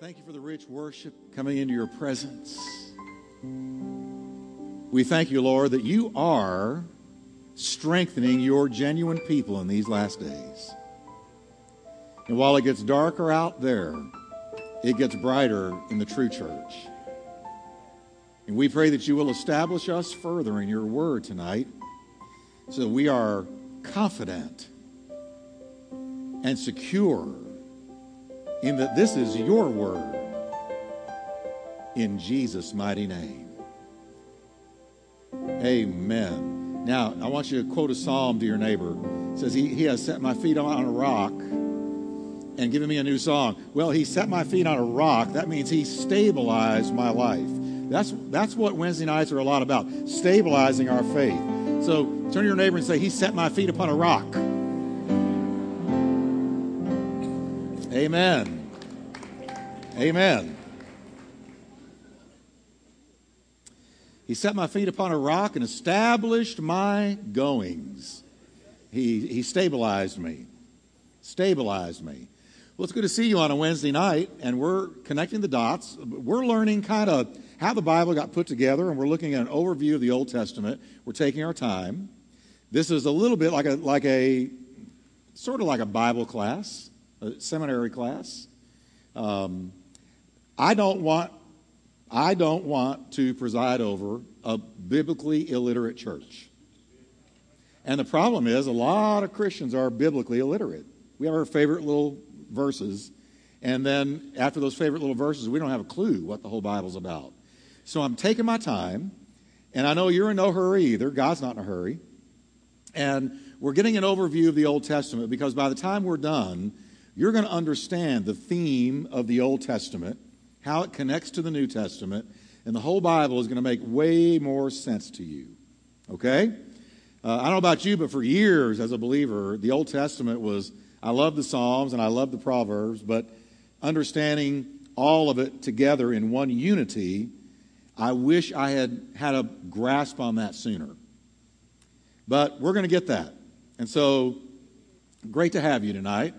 Thank you for the rich worship coming into your presence. We thank you, Lord, that you are strengthening your genuine people in these last days. And while it gets darker out there, it gets brighter in the true church. And we pray that you will establish us further in your word tonight so that we are confident and secure in that this is your word in Jesus' mighty name. Amen. Now, I want you to quote a psalm to your neighbor. It says, He, he has set my feet on a rock and given me a new song. Well, He set my feet on a rock. That means He stabilized my life. That's, that's what Wednesday nights are a lot about stabilizing our faith. So turn to your neighbor and say, He set my feet upon a rock. Amen. Amen. He set my feet upon a rock and established my goings. He, he stabilized me. Stabilized me. Well, it's good to see you on a Wednesday night, and we're connecting the dots. We're learning kind of how the Bible got put together, and we're looking at an overview of the Old Testament. We're taking our time. This is a little bit like a, like a sort of like a Bible class, a seminary class. Um, I don't want I don't want to preside over a biblically illiterate church. And the problem is, a lot of Christians are biblically illiterate. We have our favorite little verses, and then after those favorite little verses, we don't have a clue what the whole Bible's about. So I'm taking my time, and I know you're in no hurry either. God's not in a hurry. And we're getting an overview of the Old Testament because by the time we're done, you're going to understand the theme of the Old Testament how it connects to the New Testament, and the whole Bible is going to make way more sense to you. Okay? Uh, I don't know about you, but for years as a believer, the Old Testament was, I love the Psalms and I love the Proverbs, but understanding all of it together in one unity, I wish I had had a grasp on that sooner. But we're going to get that. And so, great to have you tonight.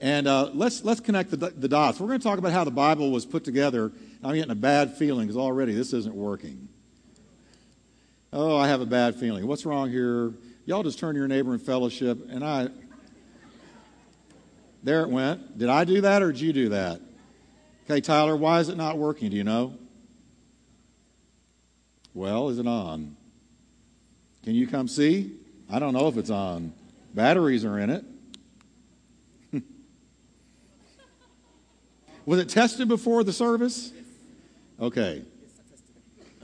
And uh, let's, let's connect the, the dots. We're going to talk about how the Bible was put together. I'm getting a bad feeling because already this isn't working. Oh, I have a bad feeling. What's wrong here? Y'all just turn to your neighbor in fellowship, and I. There it went. Did I do that or did you do that? Okay, Tyler, why is it not working? Do you know? Well, is it on? Can you come see? I don't know if it's on. Batteries are in it. Was it tested before the service? Okay.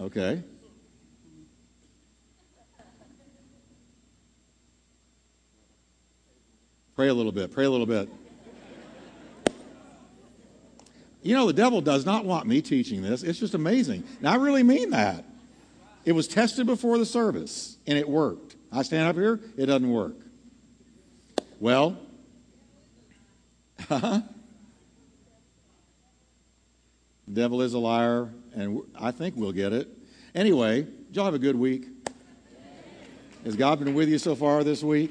Okay. Pray a little bit. Pray a little bit. You know, the devil does not want me teaching this. It's just amazing. Now, I really mean that. It was tested before the service, and it worked. I stand up here, it doesn't work. Well, huh? Devil is a liar, and I think we'll get it. Anyway, y'all have a good week? Has God been with you so far this week?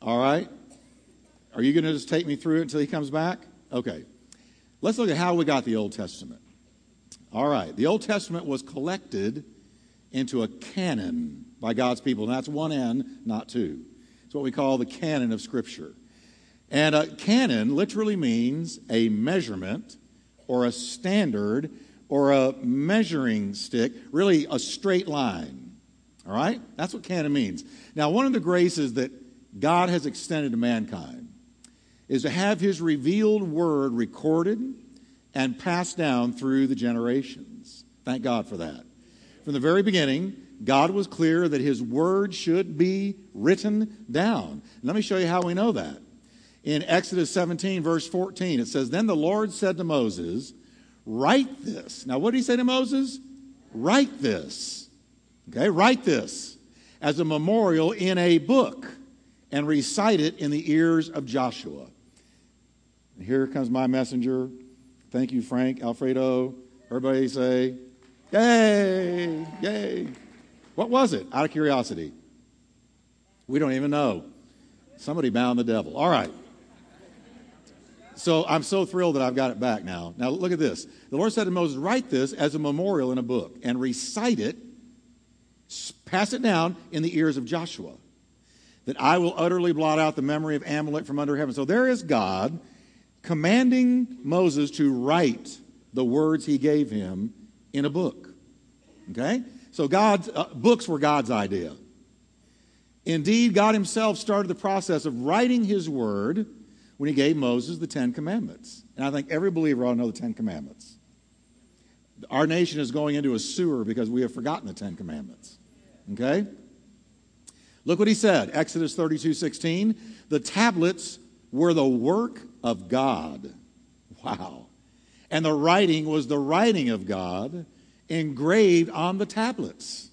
All right. Are you going to just take me through it until he comes back? Okay. Let's look at how we got the Old Testament. All right. The Old Testament was collected into a canon by God's people, and that's one N, not two. It's what we call the canon of Scripture. And a canon literally means a measurement or a standard or a measuring stick, really a straight line. All right? That's what canon means. Now, one of the graces that God has extended to mankind is to have his revealed word recorded and passed down through the generations. Thank God for that. From the very beginning, God was clear that his word should be written down. Let me show you how we know that in Exodus 17, verse 14. It says, Then the Lord said to Moses, Write this. Now, what did he say to Moses? Write this. Okay, write this as a memorial in a book and recite it in the ears of Joshua. And here comes my messenger. Thank you, Frank, Alfredo. Everybody say, Yay! Yay! What was it? Out of curiosity. We don't even know. Somebody bound the devil. All right. So I'm so thrilled that I've got it back now. Now look at this. The Lord said to Moses, Write this as a memorial in a book and recite it, pass it down in the ears of Joshua, that I will utterly blot out the memory of Amalek from under heaven. So there is God commanding Moses to write the words he gave him in a book. Okay? So God's uh, books were God's idea. Indeed, God himself started the process of writing his word when he gave Moses the Ten Commandments. And I think every believer ought to know the Ten Commandments. Our nation is going into a sewer because we have forgotten the Ten Commandments. Okay? Look what he said, Exodus 32 16. The tablets were the work of God. Wow. And the writing was the writing of God engraved on the tablets.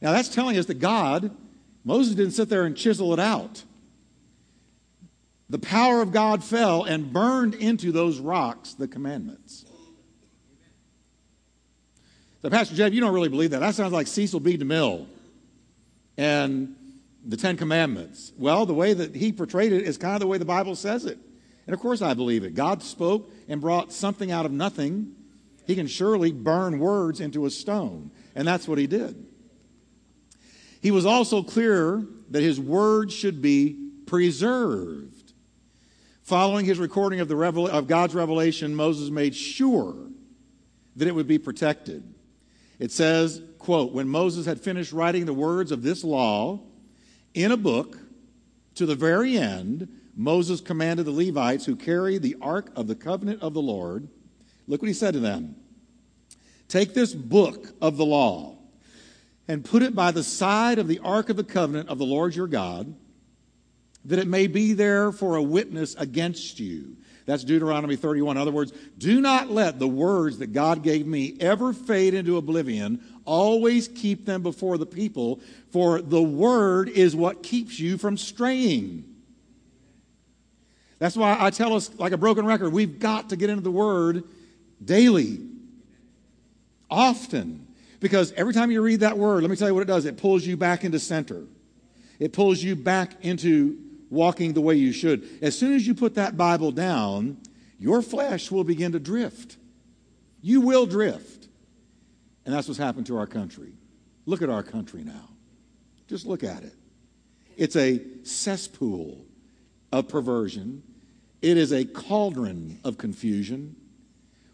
Now that's telling us that God, Moses didn't sit there and chisel it out the power of God fell and burned into those rocks the commandments. So, Pastor Jeff, you don't really believe that. That sounds like Cecil B. DeMille and the Ten Commandments. Well, the way that he portrayed it is kind of the way the Bible says it. And of course, I believe it. God spoke and brought something out of nothing. He can surely burn words into a stone. And that's what he did. He was also clear that his word should be preserved. Following his recording of, the revel- of God's revelation, Moses made sure that it would be protected. It says, quote, when Moses had finished writing the words of this law in a book, to the very end, Moses commanded the Levites who carry the ark of the covenant of the Lord, look what he said to them Take this book of the law and put it by the side of the ark of the covenant of the Lord your God that it may be there for a witness against you. That's Deuteronomy 31. In other words, do not let the words that God gave me ever fade into oblivion. Always keep them before the people, for the word is what keeps you from straying. That's why I tell us, like a broken record, we've got to get into the word daily, often. Because every time you read that word, let me tell you what it does it pulls you back into center, it pulls you back into walking the way you should. As soon as you put that Bible down, your flesh will begin to drift. You will drift. And that's what's happened to our country. Look at our country now. Just look at it. It's a cesspool of perversion, it is a cauldron of confusion.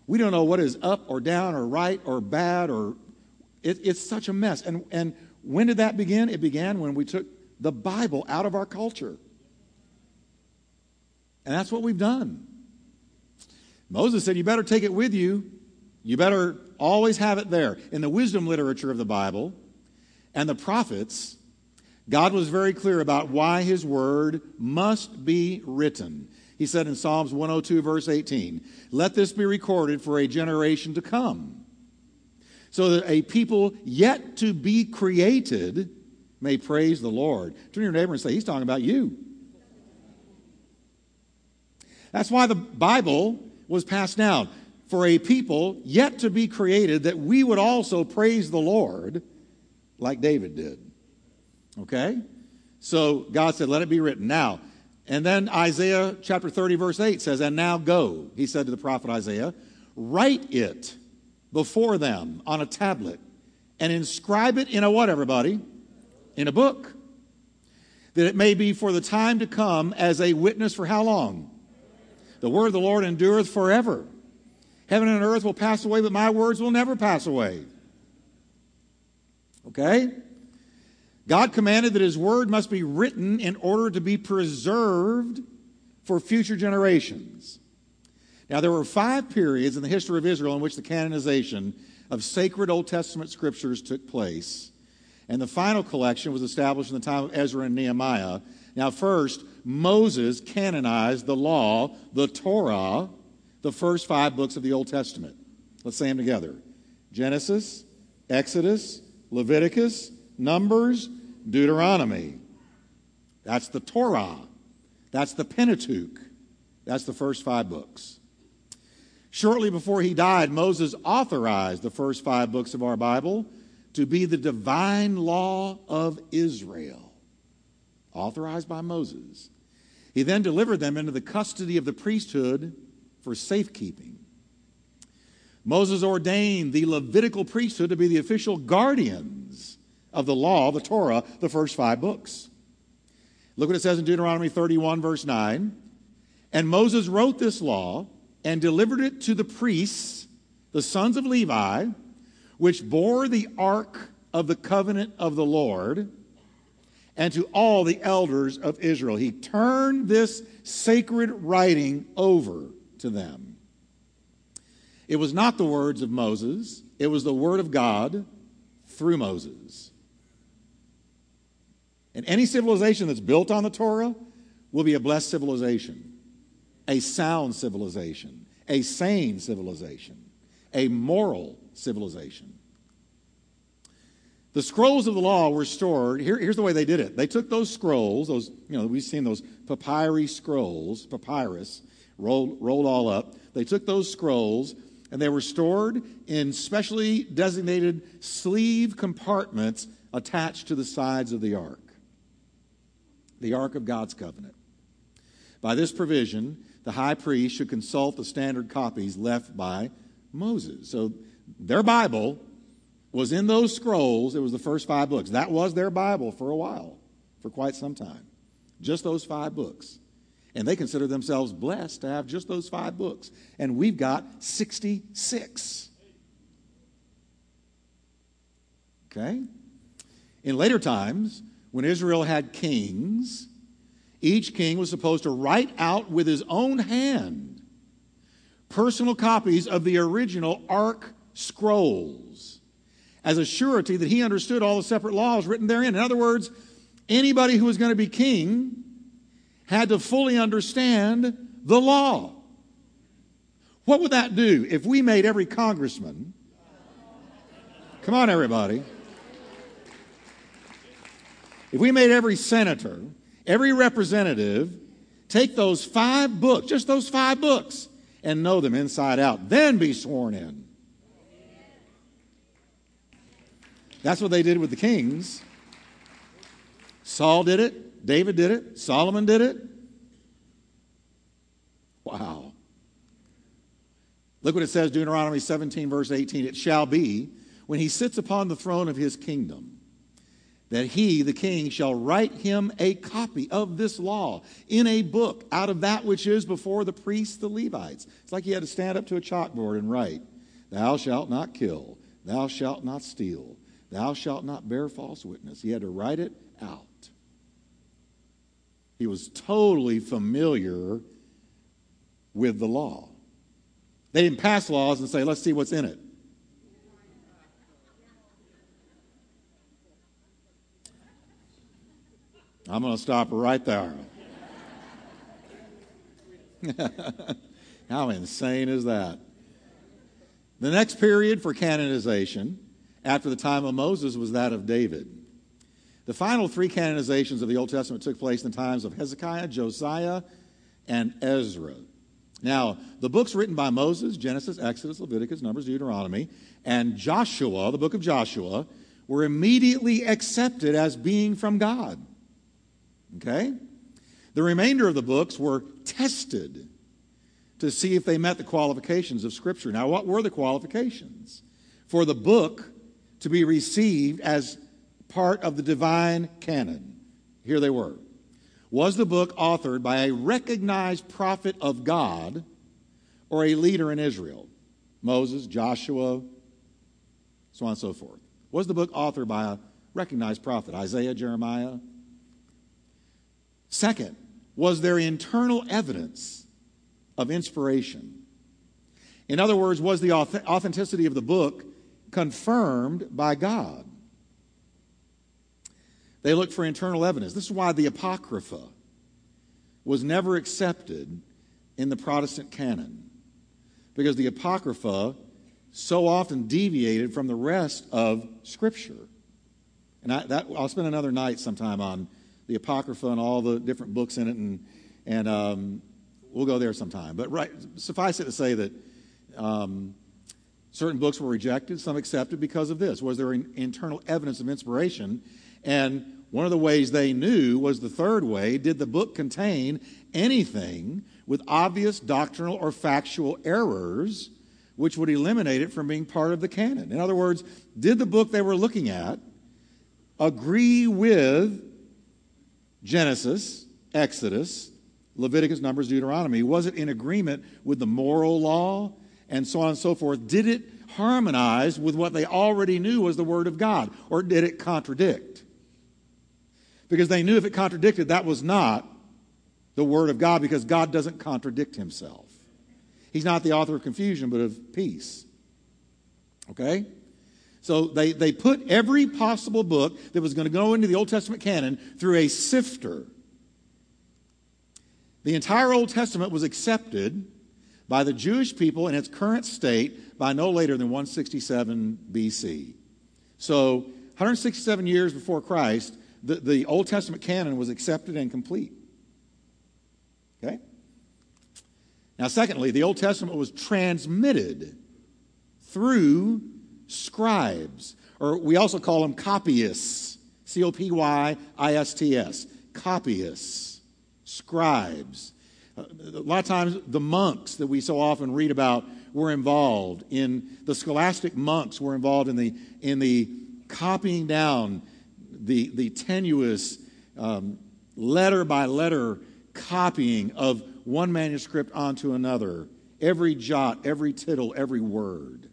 We don't know what is up or down or right or bad or it, it's such a mess. And, and when did that begin? It began when we took the Bible out of our culture. And that's what we've done. Moses said, You better take it with you. You better always have it there. In the wisdom literature of the Bible and the prophets, God was very clear about why his word must be written. He said in Psalms 102, verse 18, Let this be recorded for a generation to come, so that a people yet to be created may praise the Lord. Turn to your neighbor and say, He's talking about you. That's why the Bible was passed down for a people yet to be created that we would also praise the Lord like David did. Okay? So God said, Let it be written. Now, and then Isaiah chapter 30, verse 8 says, And now go, he said to the prophet Isaiah, write it before them on a tablet and inscribe it in a what, everybody? In a book. That it may be for the time to come as a witness for how long? The word of the Lord endureth forever. Heaven and earth will pass away, but my words will never pass away. Okay? God commanded that his word must be written in order to be preserved for future generations. Now, there were five periods in the history of Israel in which the canonization of sacred Old Testament scriptures took place. And the final collection was established in the time of Ezra and Nehemiah. Now, first, Moses canonized the law, the Torah, the first five books of the Old Testament. Let's say them together Genesis, Exodus, Leviticus, Numbers, Deuteronomy. That's the Torah. That's the Pentateuch. That's the first five books. Shortly before he died, Moses authorized the first five books of our Bible to be the divine law of Israel, authorized by Moses. He then delivered them into the custody of the priesthood for safekeeping. Moses ordained the Levitical priesthood to be the official guardians of the law, the Torah, the first five books. Look what it says in Deuteronomy 31, verse 9. And Moses wrote this law and delivered it to the priests, the sons of Levi, which bore the ark of the covenant of the Lord, and to all the elders of Israel. He turned this sacred writing over to them. It was not the words of Moses, it was the word of God through Moses. And any civilization that's built on the Torah will be a blessed civilization, a sound civilization, a sane civilization, a moral civilization. The scrolls of the law were stored. Here, here's the way they did it. They took those scrolls, those, you know, we've seen those papyri scrolls, papyrus, rolled, rolled all up. They took those scrolls and they were stored in specially designated sleeve compartments attached to the sides of the ark the Ark of God's covenant. By this provision, the high priest should consult the standard copies left by Moses. So their Bible was in those scrolls. It was the first five books. That was their Bible for a while, for quite some time. Just those five books. And they consider themselves blessed to have just those five books. And we've got 66. Okay? In later times, when Israel had kings, each king was supposed to write out with his own hand personal copies of the original Ark scrolls as a surety that he understood all the separate laws written therein. In other words, anybody who was going to be king had to fully understand the law. What would that do if we made every congressman? Come on, everybody. If we made every senator, every representative take those five books, just those five books, and know them inside out, then be sworn in. That's what they did with the kings. Saul did it, David did it, Solomon did it. Wow. Look what it says, Deuteronomy 17, verse 18. It shall be when he sits upon the throne of his kingdom that he, the king, shall write him a copy of this law in a book out of that which is before the priests, the Levites. It's like he had to stand up to a chalkboard and write, Thou shalt not kill, thou shalt not steal, thou shalt not bear false witness. He had to write it out. He was totally familiar with the law. They didn't pass laws and say, Let's see what's in it. I'm going to stop right there. How insane is that? The next period for canonization after the time of Moses was that of David. The final three canonizations of the Old Testament took place in the times of Hezekiah, Josiah, and Ezra. Now, the books written by Moses, Genesis, Exodus, Leviticus, Numbers, Deuteronomy, and Joshua, the book of Joshua, were immediately accepted as being from God. Okay? The remainder of the books were tested to see if they met the qualifications of Scripture. Now, what were the qualifications? For the book to be received as part of the divine canon. Here they were. Was the book authored by a recognized prophet of God or a leader in Israel? Moses, Joshua, so on and so forth. Was the book authored by a recognized prophet? Isaiah, Jeremiah, Second, was there internal evidence of inspiration? In other words, was the authenticity of the book confirmed by God? They look for internal evidence. This is why the Apocrypha was never accepted in the Protestant canon, because the Apocrypha so often deviated from the rest of Scripture. And I, that, I'll spend another night sometime on the Apocrypha and all the different books in it, and, and um, we'll go there sometime. But right, suffice it to say that um, certain books were rejected, some accepted because of this. Was there internal evidence of inspiration? And one of the ways they knew was the third way did the book contain anything with obvious doctrinal or factual errors which would eliminate it from being part of the canon? In other words, did the book they were looking at agree with Genesis, Exodus, Leviticus, Numbers, Deuteronomy? Was it in agreement with the moral law and so on and so forth? Did it harmonize with what they already knew was the Word of God, or did it contradict? Because they knew if it contradicted, that was not the Word of God, because God doesn't contradict Himself. He's not the author of confusion, but of peace. Okay? So they, they put every possible book that was going to go into the Old Testament canon through a sifter. The entire Old Testament was accepted by the Jewish people in its current state by no later than 167 BC. So, 167 years before Christ, the, the Old Testament canon was accepted and complete. Okay? Now, secondly, the Old Testament was transmitted through scribes, or we also call them copyists C O P Y I S T S, copyists, scribes. A lot of times, the monks that we so often read about were involved in the scholastic monks were involved in the in the copying down the the tenuous um, letter by letter copying of one manuscript onto another, every jot, every tittle, every word.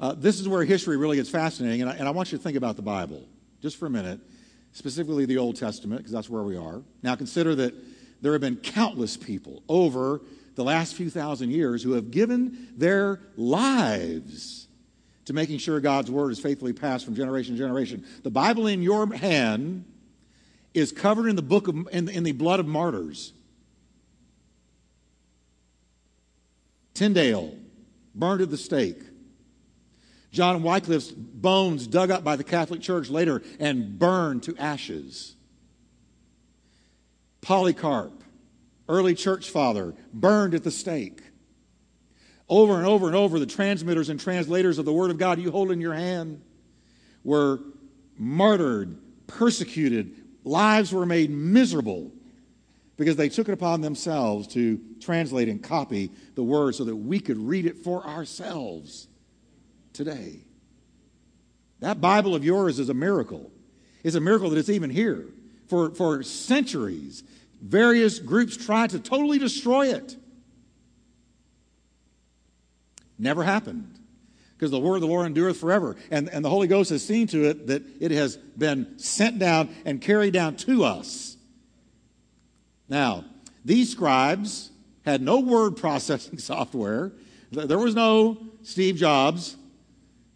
Uh, this is where history really gets fascinating, and I, and I want you to think about the Bible just for a minute, specifically the Old Testament, because that's where we are. Now, consider that there have been countless people over the last few thousand years who have given their lives to making sure God's word is faithfully passed from generation to generation. The Bible in your hand is covered in the book of, in, in the blood of martyrs. Tyndale, burned at the stake. John Wycliffe's bones dug up by the Catholic Church later and burned to ashes. Polycarp, early church father, burned at the stake. Over and over and over, the transmitters and translators of the Word of God you hold in your hand were martyred, persecuted, lives were made miserable because they took it upon themselves to translate and copy the Word so that we could read it for ourselves today. That Bible of yours is a miracle. It's a miracle that it's even here. For, for centuries, various groups tried to totally destroy it. Never happened. Because the word of the Lord endureth forever. And, and the Holy Ghost has seen to it that it has been sent down and carried down to us. Now, these scribes had no word processing software. There was no Steve Jobs.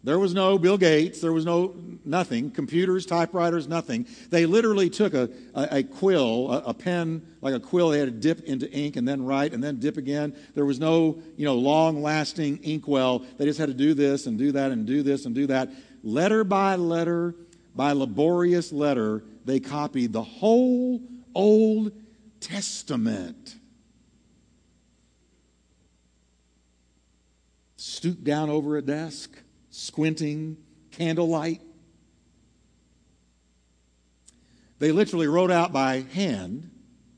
There was no Bill Gates. There was no nothing. Computers, typewriters, nothing. They literally took a, a, a quill, a, a, pen like a quill. They had to dip into ink and then write and then dip again. There was no, you know, long-lasting inkwell. They just had to do this and do that and do this and do that. Letter by letter, by laborious letter, they copied the whole Old Testament. Stooped down over a desk squinting, candlelight. They literally wrote out by hand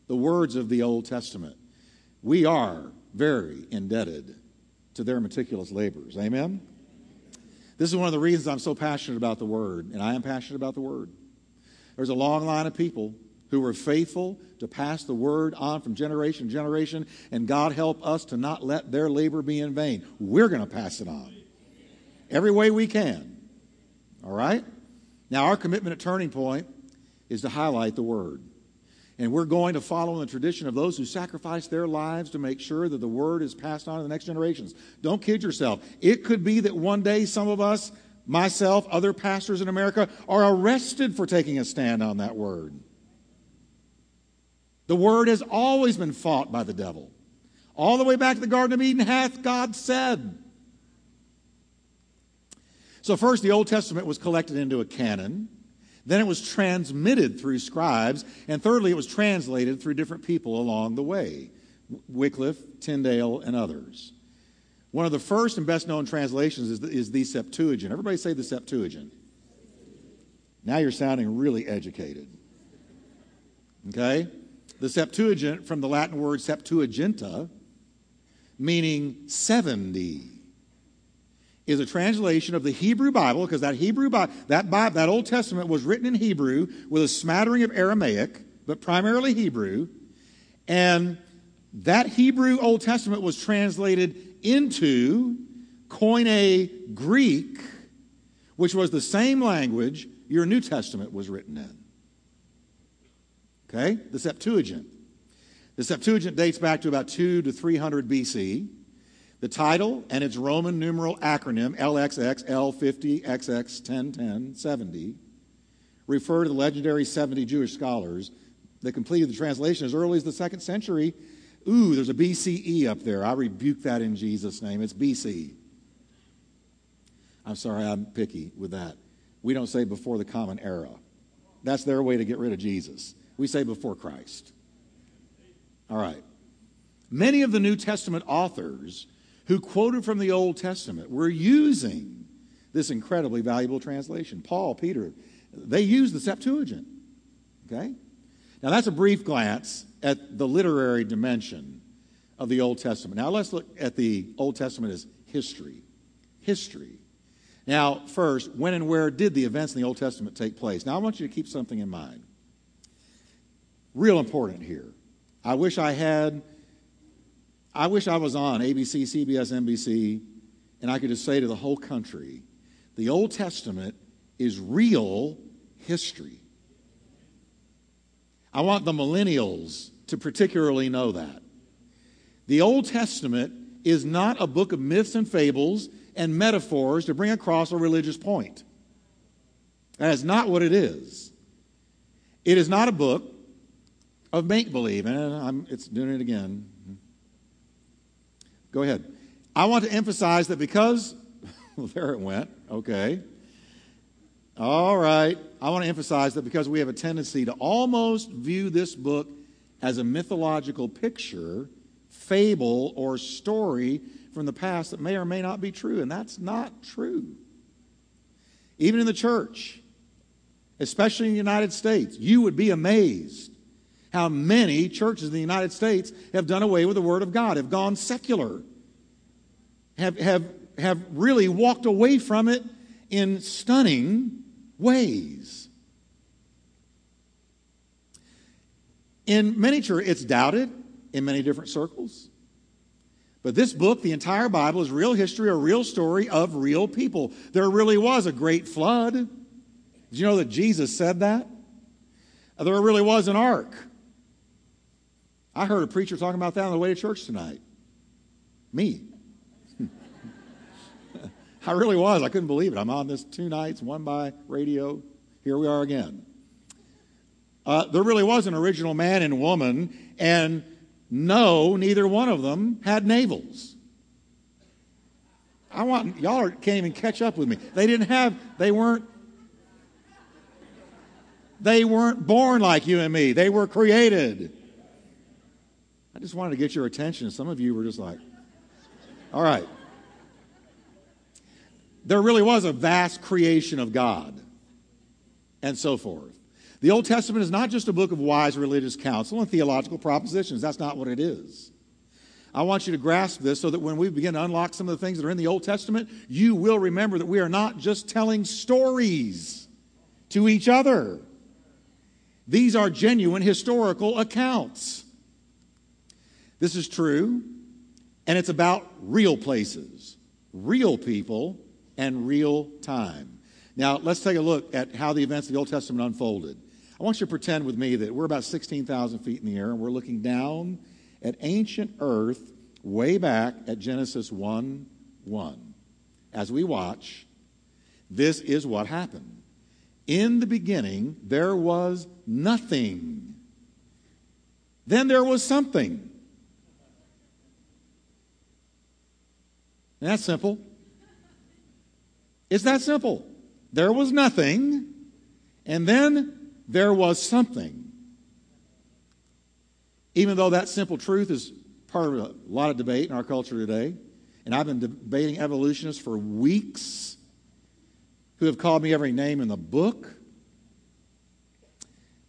the words of the Old Testament. We are very indebted to their meticulous labors. Amen? This is one of the reasons I'm so passionate about the Word, and I am passionate about the Word. There's a long line of people who were faithful to pass the Word on from generation to generation, and God help us to not let their labor be in vain. We're going to pass it on every way we can. All right? Now, our commitment at Turning Point is to highlight the Word. And we're going to follow in the tradition of those who sacrifice their lives to make sure that the Word is passed on to the next generations. Don't kid yourself. It could be that one day some of us, myself, other pastors in America, are arrested for taking a stand on that Word. The Word has always been fought by the devil. All the way back to the Garden of Eden hath God said. So, first, the Old Testament was collected into a canon. Then it was transmitted through scribes. And thirdly, it was translated through different people along the way Wycliffe, Tyndale, and others. One of the first and best known translations is the, is the Septuagint. Everybody say the Septuagint. Now you're sounding really educated. Okay? The Septuagint, from the Latin word Septuaginta, meaning 70, is a translation of the Hebrew Bible, because that Hebrew Bible, that, Bible, that Old Testament was written in Hebrew with a smattering of Aramaic, but primarily Hebrew. And that Hebrew Old Testament was translated into Koine Greek, which was the same language your New Testament was written in. Okay? The Septuagint. The Septuagint dates back to about 2 to 300 BC. The title and its Roman numeral acronym, LXX, L50, XX, 1010, 70, refer to the legendary 70 Jewish scholars that completed the translation as early as the second century. Ooh, there's a BCE up there. I rebuke that in Jesus' name. It's BC. I'm sorry, I'm picky with that. We don't say before the common era. That's their way to get rid of Jesus. We say before Christ. All right. Many of the New Testament authors who quoted from the Old Testament were using this incredibly valuable translation. Paul, Peter, they used the Septuagint. Okay? Now, that's a brief glance at the literary dimension of the Old Testament. Now, let's look at the Old Testament as history. History. Now, first, when and where did the events in the Old Testament take place? Now, I want you to keep something in mind. Real important here. I wish I had, I wish I was on ABC, CBS, NBC, and I could just say to the whole country the Old Testament is real history. I want the millennials to particularly know that. The Old Testament is not a book of myths and fables and metaphors to bring across a religious point. That is not what it is. It is not a book of make believe, and I'm, it's doing it again. Go ahead. I want to emphasize that because, well, there it went, okay. All right. I want to emphasize that because we have a tendency to almost view this book as a mythological picture, fable, or story from the past that may or may not be true, and that's not true. Even in the church, especially in the United States, you would be amazed how many churches in the United States have done away with the Word of God, have gone secular, have, have, have really walked away from it in stunning ways. In many churches, it's doubted in many different circles. But this book, the entire Bible, is real history, a real story of real people. There really was a great flood. Did you know that Jesus said that? There really was an ark. I heard a preacher talking about that on the way to church tonight. Me. I really was. I couldn't believe it. I'm on this two nights, one by radio. Here we are again. Uh, there really was an original man and woman, and no, neither one of them had navels. I want y'all can't even catch up with me. They didn't have. They weren't. They weren't born like you and me. They were created. I just wanted to get your attention. Some of you were just like, all right. There really was a vast creation of God and so forth. The Old Testament is not just a book of wise religious counsel and theological propositions. That's not what it is. I want you to grasp this so that when we begin to unlock some of the things that are in the Old Testament, you will remember that we are not just telling stories to each other. These are genuine historical accounts. This is true, and it's about real places, real people, and real time. Now, let's take a look at how the events of the Old Testament unfolded. I want you to pretend with me that we're about 16,000 feet in the air and we're looking down at ancient earth way back at Genesis 1 1. As we watch, this is what happened. In the beginning, there was nothing. Then there was something. That's simple. It's that simple. There was nothing, and then there was something. Even though that simple truth is part of a lot of debate in our culture today, and I've been debating evolutionists for weeks who have called me every name in the book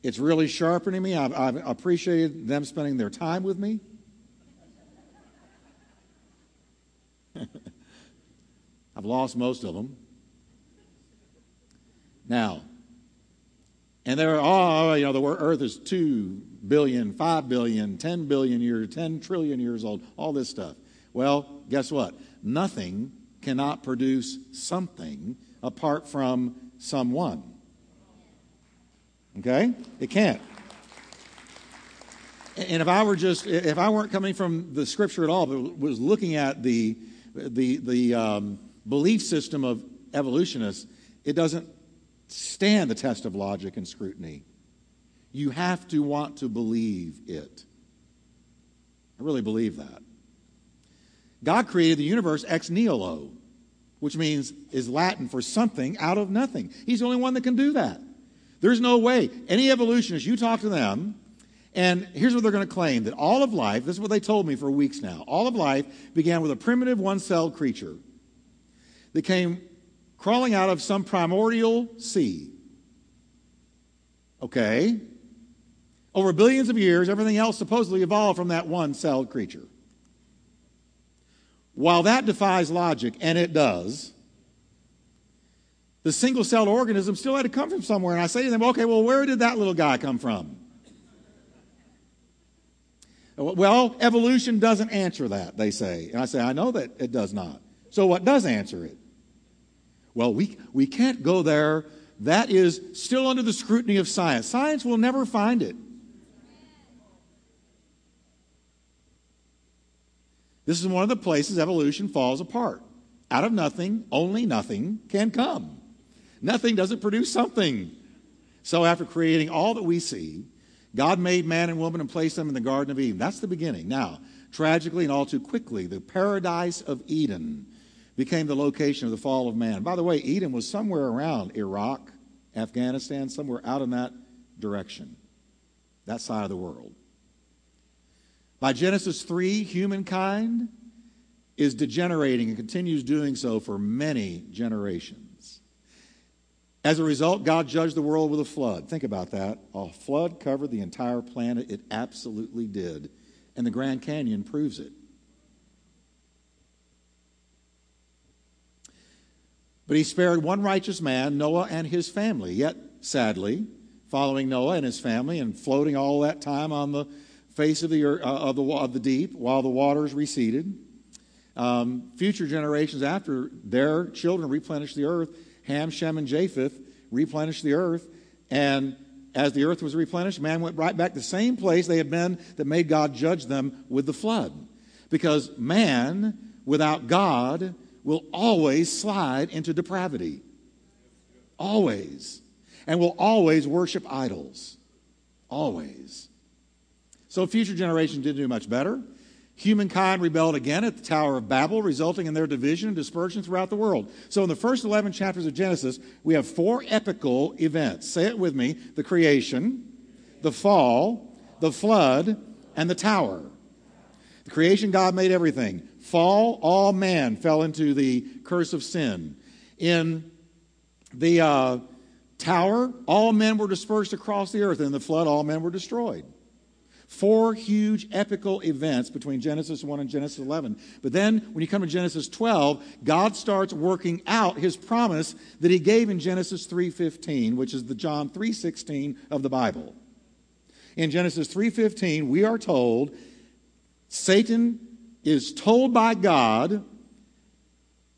It's really sharpening me. I've, I've appreciated them spending their time with me. I've lost most of them. Now, and there are, you know, the earth is 2 billion, 5 billion, 10 billion years, 10 trillion years old, all this stuff. Well, guess what? Nothing cannot produce something apart from someone. Okay? It can't. And if I were just, if I weren't coming from the scripture at all, but was looking at the, the, the um, belief system of evolutionists, it doesn't stand the test of logic and scrutiny. You have to want to believe it. I really believe that. God created the universe ex nihilo, which means is Latin for something out of nothing. He's the only one that can do that. There's no way. Any evolutionist, you talk to them, and here's what they're going to claim that all of life, this is what they told me for weeks now, all of life began with a primitive one celled creature that came crawling out of some primordial sea. Okay? Over billions of years, everything else supposedly evolved from that one celled creature. While that defies logic, and it does, the single celled organism still had to come from somewhere. And I say to them, okay, well, where did that little guy come from? Well, evolution doesn't answer that, they say. And I say, I know that it does not. So what does answer it? Well, we, we can't go there. That is still under the scrutiny of science. Science will never find it. This is one of the places evolution falls apart. Out of nothing, only nothing can come. Nothing doesn't produce something. So, after creating all that we see, God made man and woman and placed them in the Garden of Eden. That's the beginning. Now, tragically and all too quickly, the paradise of Eden became the location of the fall of man. By the way, Eden was somewhere around Iraq, Afghanistan, somewhere out in that direction, that side of the world. By Genesis 3, humankind is degenerating and continues doing so for many generations. As a result, God judged the world with a flood. Think about that. A flood covered the entire planet. It absolutely did. And the Grand Canyon proves it. But he spared one righteous man, Noah and his family. Yet, sadly, following Noah and his family and floating all that time on the face of the, earth, uh, of the, of the deep while the waters receded, um, future generations after their children replenished the earth. Ham, Shem, and Japheth replenished the earth. And as the earth was replenished, man went right back to the same place they had been that made God judge them with the flood. Because man, without God, will always slide into depravity. Always. And will always worship idols. Always. So future generations didn't do much better. Humankind rebelled again at the Tower of Babel, resulting in their division and dispersion throughout the world. So, in the first 11 chapters of Genesis, we have four epical events. Say it with me the creation, the fall, the flood, and the tower. The creation, God made everything fall, all man fell into the curse of sin. In the uh, tower, all men were dispersed across the earth. In the flood, all men were destroyed. Four huge epical events between Genesis 1 and Genesis 11. But then when you come to Genesis 12, God starts working out his promise that he gave in Genesis 3:15, which is the John 3:16 of the Bible. In Genesis 3:15, we are told Satan is told by God,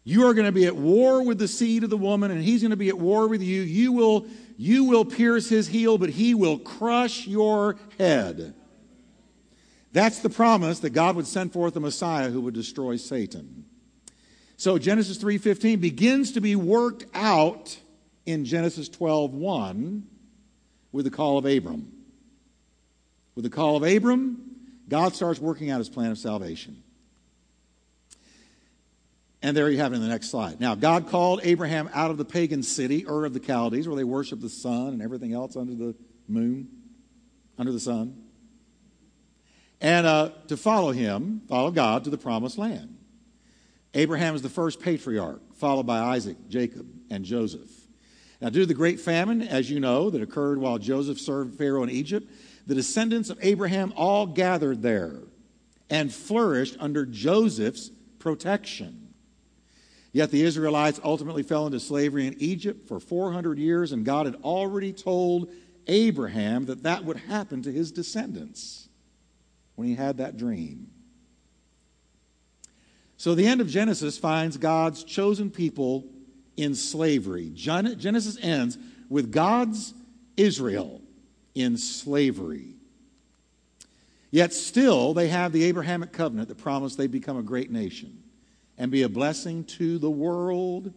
you are going to be at war with the seed of the woman, and he's going to be at war with you. You will, you will pierce his heel, but he will crush your head. That's the promise that God would send forth a Messiah who would destroy Satan. So Genesis 3:15 begins to be worked out in Genesis 12:1 with the call of Abram. With the call of Abram, God starts working out his plan of salvation. And there you have it in the next slide. Now, God called Abraham out of the pagan city, Ur of the Chaldees, where they worship the sun and everything else under the moon, under the sun, and uh, to follow him, follow God to the promised land. Abraham is the first patriarch, followed by Isaac, Jacob, and Joseph. Now, due to the great famine, as you know, that occurred while Joseph served Pharaoh in Egypt, the descendants of Abraham all gathered there and flourished under Joseph's protection. Yet the Israelites ultimately fell into slavery in Egypt for 400 years, and God had already told Abraham that that would happen to his descendants when he had that dream. So the end of Genesis finds God's chosen people in slavery. Genesis ends with God's Israel in slavery. Yet still, they have the Abrahamic covenant that promised they'd become a great nation and be a blessing to the world.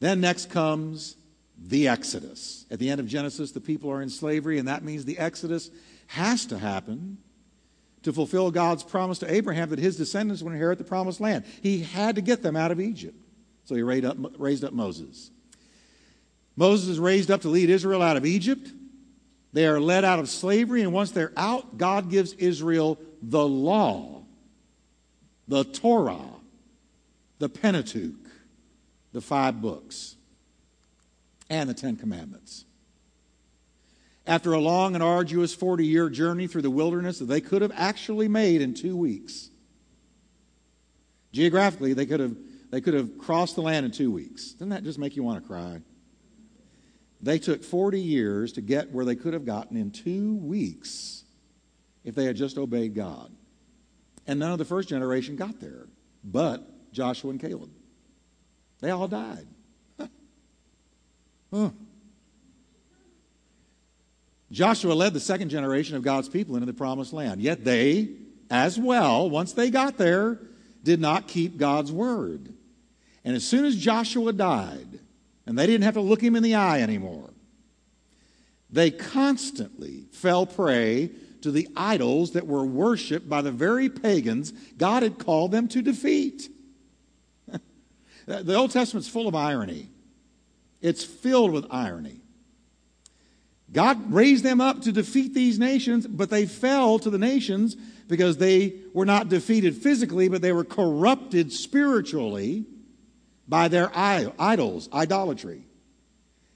Then next comes the Exodus. At the end of Genesis, the people are in slavery, and that means the Exodus has to happen to fulfill God's promise to Abraham that his descendants would inherit the promised land. He had to get them out of Egypt. So he raised up, raised up Moses. Moses is raised up to lead Israel out of Egypt. They are led out of slavery, and once they're out, God gives Israel the law, the Torah, the Pentateuch, the five books, and the Ten Commandments. After a long and arduous 40 year journey through the wilderness that they could have actually made in two weeks, geographically, they could have they could have crossed the land in two weeks. Doesn't that just make you want to cry? They took 40 years to get where they could have gotten in two weeks if they had just obeyed God. And none of the first generation got there, but Joshua and Caleb. They all died. Joshua led the second generation of God's people into the promised land. Yet they, as well, once they got there, did not keep God's word. And as soon as Joshua died, and they didn't have to look him in the eye anymore, they constantly fell prey to the idols that were worshiped by the very pagans God had called them to defeat. Uh, the Old Testament's full of irony, it's filled with irony. God raised them up to defeat these nations, but they fell to the nations because they were not defeated physically, but they were corrupted spiritually by their idols, idolatry.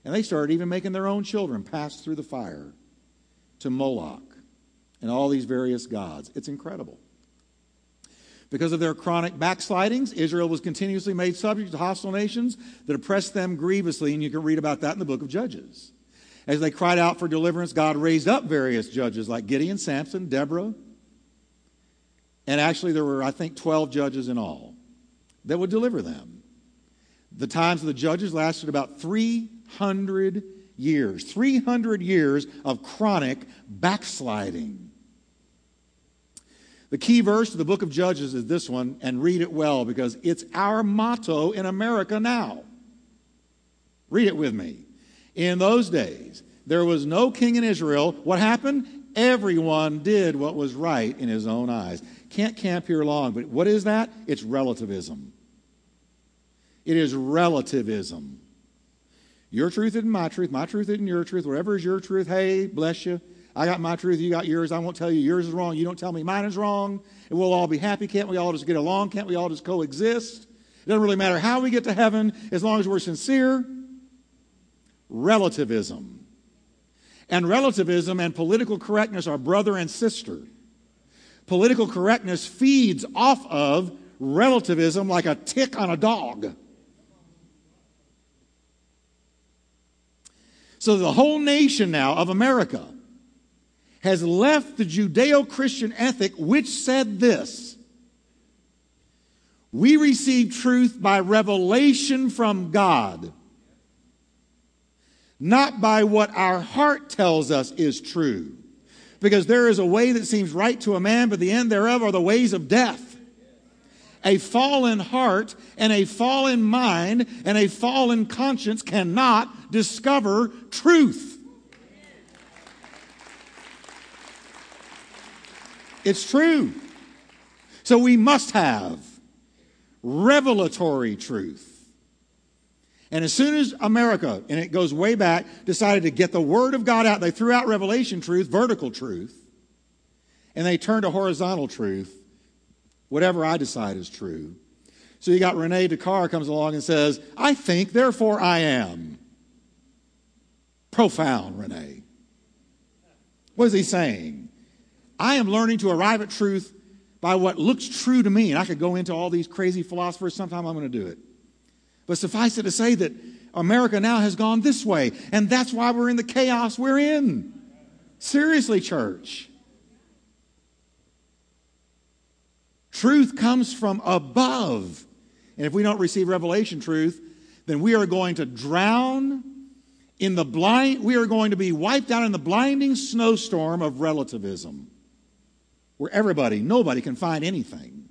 And they started even making their own children pass through the fire to Moloch and all these various gods. It's incredible. Because of their chronic backslidings, Israel was continuously made subject to hostile nations that oppressed them grievously, and you can read about that in the book of Judges. As they cried out for deliverance, God raised up various judges like Gideon, Samson, Deborah, and actually there were, I think, 12 judges in all that would deliver them. The times of the judges lasted about 300 years. 300 years of chronic backsliding. The key verse of the book of Judges is this one, and read it well because it's our motto in America now. Read it with me. In those days, there was no king in Israel. What happened? Everyone did what was right in his own eyes. Can't camp here long, but what is that? It's relativism. It is relativism. Your truth isn't my truth. My truth isn't your truth. Whatever is your truth, hey, bless you. I got my truth. You got yours. I won't tell you yours is wrong. You don't tell me mine is wrong. And we'll all be happy. Can't we all just get along? Can't we all just coexist? It doesn't really matter how we get to heaven as long as we're sincere. Relativism. And relativism and political correctness are brother and sister. Political correctness feeds off of relativism like a tick on a dog. So the whole nation now of America has left the Judeo Christian ethic, which said this We receive truth by revelation from God, not by what our heart tells us is true. Because there is a way that seems right to a man, but the end thereof are the ways of death a fallen heart and a fallen mind and a fallen conscience cannot discover truth. It's true. So we must have revelatory truth. And as soon as America, and it goes way back, decided to get the Word of God out, they threw out revelation truth, vertical truth, and they turned to horizontal truth whatever I decide is true. So you got Rene Descartes comes along and says, I think, therefore I am. Profound, Rene. What is he saying? I am learning to arrive at truth by what looks true to me. And I could go into all these crazy philosophers. Sometime I'm going to do it. But suffice it to say that America now has gone this way. And that's why we're in the chaos we're in. Seriously, church. Truth comes from above. And if we don't receive revelation truth, then we are going to drown in the blind, we are going to be wiped out in the blinding snowstorm of relativism, where everybody, nobody can find anything.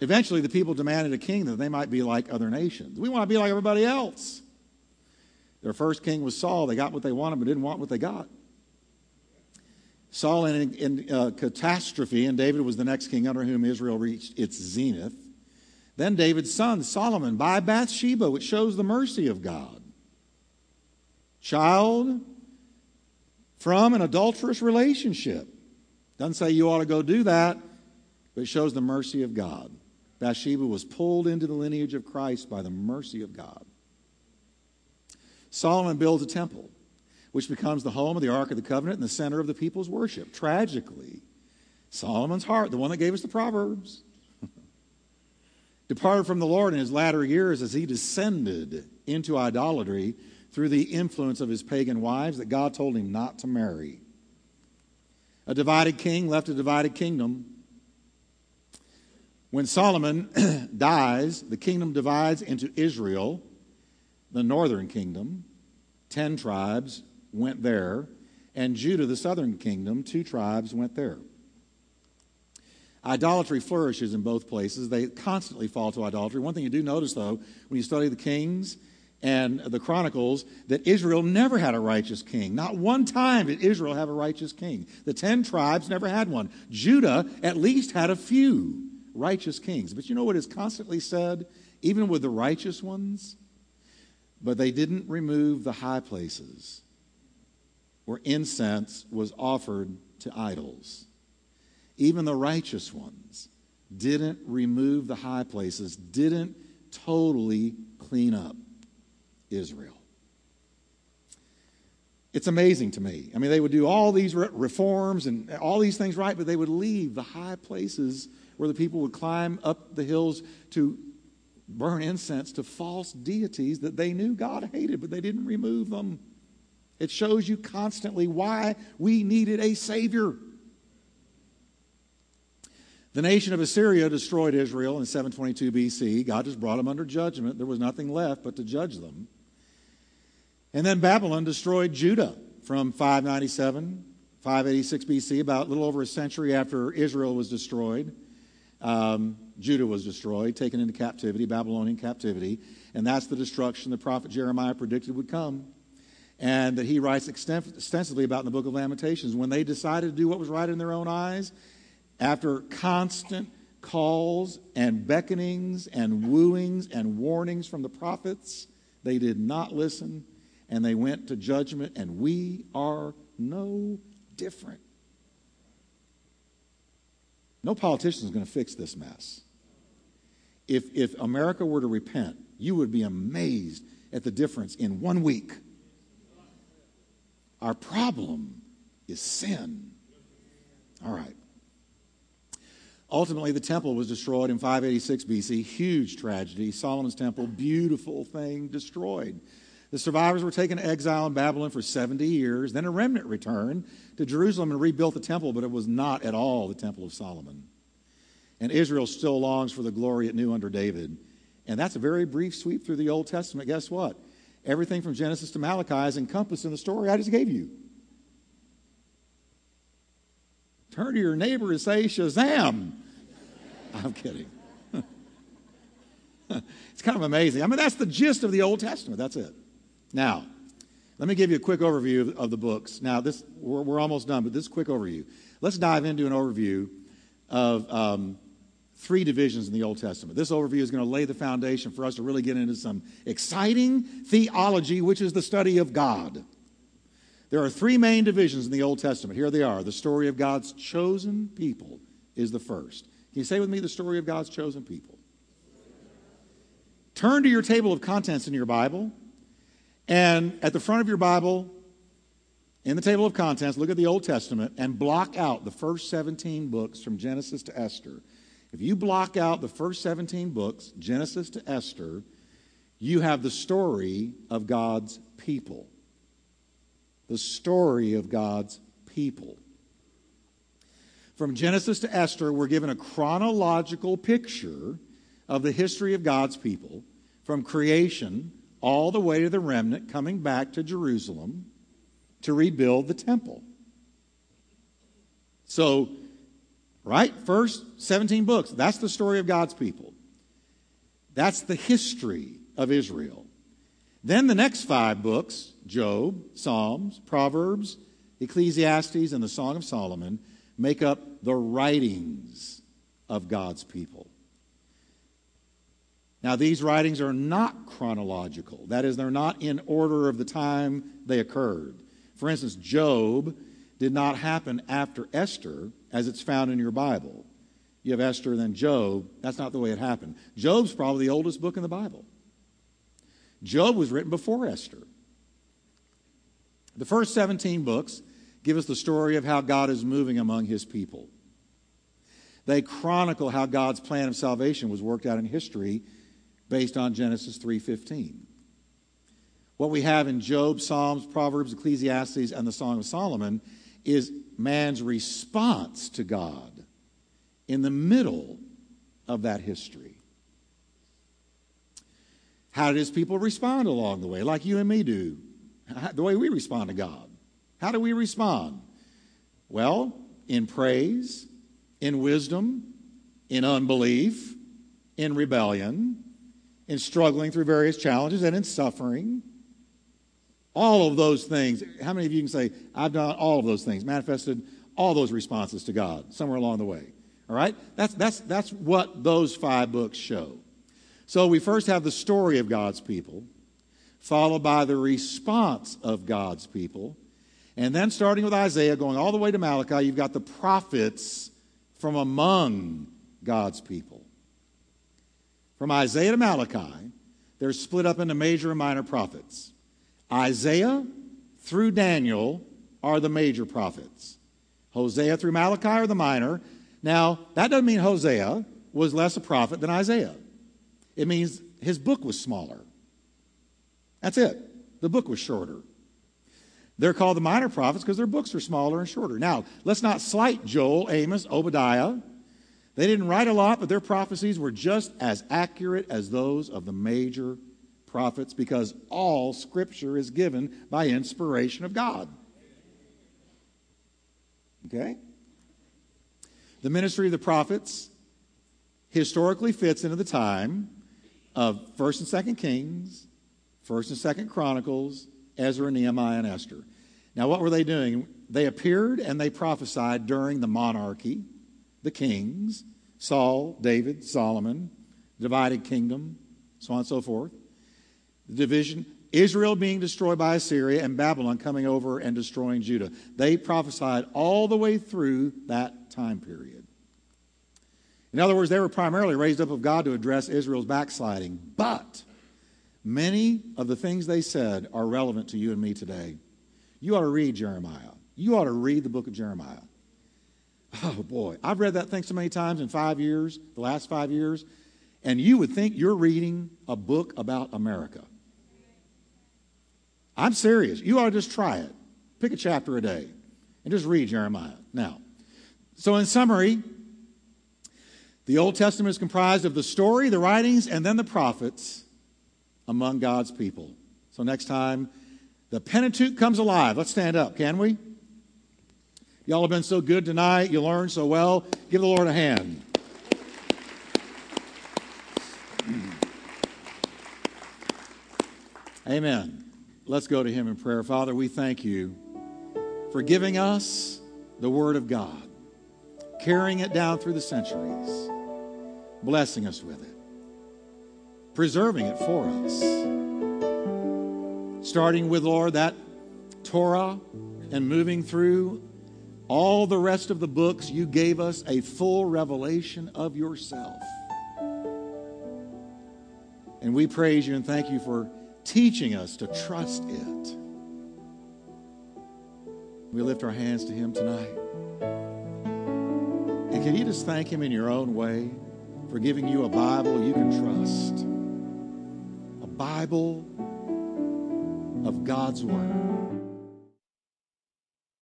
Eventually, the people demanded a king that they might be like other nations. We want to be like everybody else. Their first king was Saul. They got what they wanted, but didn't want what they got. Saul in, in uh, catastrophe, and David was the next king under whom Israel reached its zenith. Then David's son, Solomon, by Bathsheba, which shows the mercy of God. Child from an adulterous relationship. Doesn't say you ought to go do that, but it shows the mercy of God. Bathsheba was pulled into the lineage of Christ by the mercy of God. Solomon builds a temple, which becomes the home of the Ark of the Covenant and the center of the people's worship. Tragically, Solomon's heart, the one that gave us the Proverbs, departed from the Lord in his latter years as he descended into idolatry through the influence of his pagan wives that God told him not to marry. A divided king left a divided kingdom. When Solomon dies, the kingdom divides into Israel, the northern kingdom, ten tribes went there, and Judah, the southern kingdom, two tribes went there. Idolatry flourishes in both places. They constantly fall to idolatry. One thing you do notice, though, when you study the Kings and the Chronicles, that Israel never had a righteous king. Not one time did Israel have a righteous king. The ten tribes never had one. Judah at least had a few righteous kings. But you know what is constantly said, even with the righteous ones? But they didn't remove the high places where incense was offered to idols even the righteous ones, didn't remove the high places, didn't totally clean up Israel. It's amazing to me. I mean, they would do all these reforms and all these things right, but they would leave the high places where the people would climb up the hills to burn incense to false deities that they knew God hated, but they didn't remove them. It shows you constantly why we needed a Savior. The nation of Assyria destroyed Israel in 722 BC. God just brought them under judgment. There was nothing left but to judge them. And then Babylon destroyed Judah from 597, 586 BC, about a little over a century after Israel was destroyed. Um, Judah was destroyed, taken into captivity, Babylonian captivity. And that's the destruction the prophet Jeremiah predicted would come. And that he writes extensively about in the book of Lamentations. When they decided to do what was right in their own eyes, after constant calls and beckonings and wooings and warnings from the prophets, they did not listen and they went to judgment, and we are no different. No politician is going to fix this mess. If, if America were to repent, you would be amazed at the difference in one week. Our problem is sin. All right. Ultimately, the temple was destroyed in 586 BC. Huge tragedy. Solomon's temple, beautiful thing, destroyed. The survivors were taken to exile in Babylon for 70 years. Then a remnant returned to Jerusalem and rebuilt the temple, but it was not at all the temple of Solomon. And Israel still longs for the glory it knew under David. And that's a very brief sweep through the Old Testament. Guess what? Everything from Genesis to Malachi is encompassed in the story I just gave you. Turn to your neighbor and say, Shazam. I'm kidding. it's kind of amazing. I mean, that's the gist of the Old Testament. That's it. Now, let me give you a quick overview of, the books. Now, this we're, we're, almost done, but this quick overview. Let's dive into an overview of um, three divisions in the Old Testament. This overview is going to lay the foundation for us to really get into some exciting theology, which is the study of God. There are three main divisions in the Old Testament. Here they are. The story of God's chosen people is the first. Can you say with me the story of God's chosen people? Turn to your table of contents in your Bible And at the front of your Bible, in the table of contents, look at the Old Testament and block out the first 17 books from Genesis to Esther. If you block out the first 17 books, Genesis to Esther, you have the story of God's people. The story of God's people. From Genesis to Esther, we're given a chronological picture of the history of God's people from creation all the way to the remnant coming back to Jerusalem to rebuild the temple. So, right? First 17 books, that's the story of God's people. That's the history of Israel. Then the next five books Job, Psalms, Proverbs, Ecclesiastes, and the Song of Solomon make up the writings of God's people. Now, these writings are not chronological. That is, they're not in order of the time they occurred. For instance, Job did not happen after Esther as it's found in your Bible. You have Esther, then Job. That's not the way it happened. Job's probably the oldest book in the Bible. Job was written before Esther. The first 17 books give us the story of how God is moving among his people. They chronicle how God's plan of salvation was worked out in history based on Genesis 3:15. What we have in Job, Psalms, Proverbs, Ecclesiastes and the Song of Solomon is man's response to God in the middle of that history. How did his people respond along the way, like you and me do? The way we respond to God. How do we respond? Well, in praise, in wisdom, in unbelief, in rebellion, in struggling through various challenges and in suffering. All of those things. How many of you can say, I've done all of those things, manifested all those responses to God somewhere along the way? All right? That's, that's, that's what those five books show. So we first have the story of God's people, followed by the response of God's people. And then starting with Isaiah, going all the way to Malachi, you've got the prophets from among God's people. From Isaiah to Malachi, they're split up into major and minor prophets. Isaiah through Daniel are the major prophets. Hosea through Malachi are the minor. Now, that doesn't mean Hosea was less a prophet than Isaiah. It means his book was smaller. That's it. The book was shorter. They're called the minor prophets because their books are smaller and shorter. Now, let's not slight Joel, Amos, Obadiah, they didn't write a lot, but their prophecies were just as accurate as those of the major prophets because all scripture is given by inspiration of God. Okay? The ministry of the prophets historically fits into the time of 1st and 2nd Kings, 1st and 2nd Chronicles, Ezra, Nehemiah, and Esther. Now, what were they doing? They appeared and they prophesied during the monarchy, the kings, Saul, David, Solomon, divided kingdom, so on and so forth. The division, Israel being destroyed by Assyria and Babylon coming over and destroying Judah. They prophesied all the way through that time period. In other words, they were primarily raised up of God to address Israel's backsliding. But many of the things they said are relevant to you and me today. You ought to read Jeremiah. You ought to read the book of Jeremiah. Oh boy, I've read that thing so many times in five years, the last five years, and you would think you're reading a book about America. I'm serious. You ought to just try it. Pick a chapter a day and just read Jeremiah. Now, so in summary, the Old Testament is comprised of the story, the writings, and then the prophets among God's people. So next time the Pentateuch comes alive, let's stand up, can we? Y'all have been so good tonight. You learned so well. Give the Lord a hand. Amen. Let's go to Him in prayer. Father, we thank you for giving us the Word of God, carrying it down through the centuries, blessing us with it, preserving it for us. Starting with, Lord, that Torah and moving through all the rest of the books, you gave us a full revelation of yourself. And we praise you and thank you for teaching us to trust it. We lift our hands to Him tonight. And can you just thank Him in your own way for giving you a Bible you can trust? A Bible of God's Word.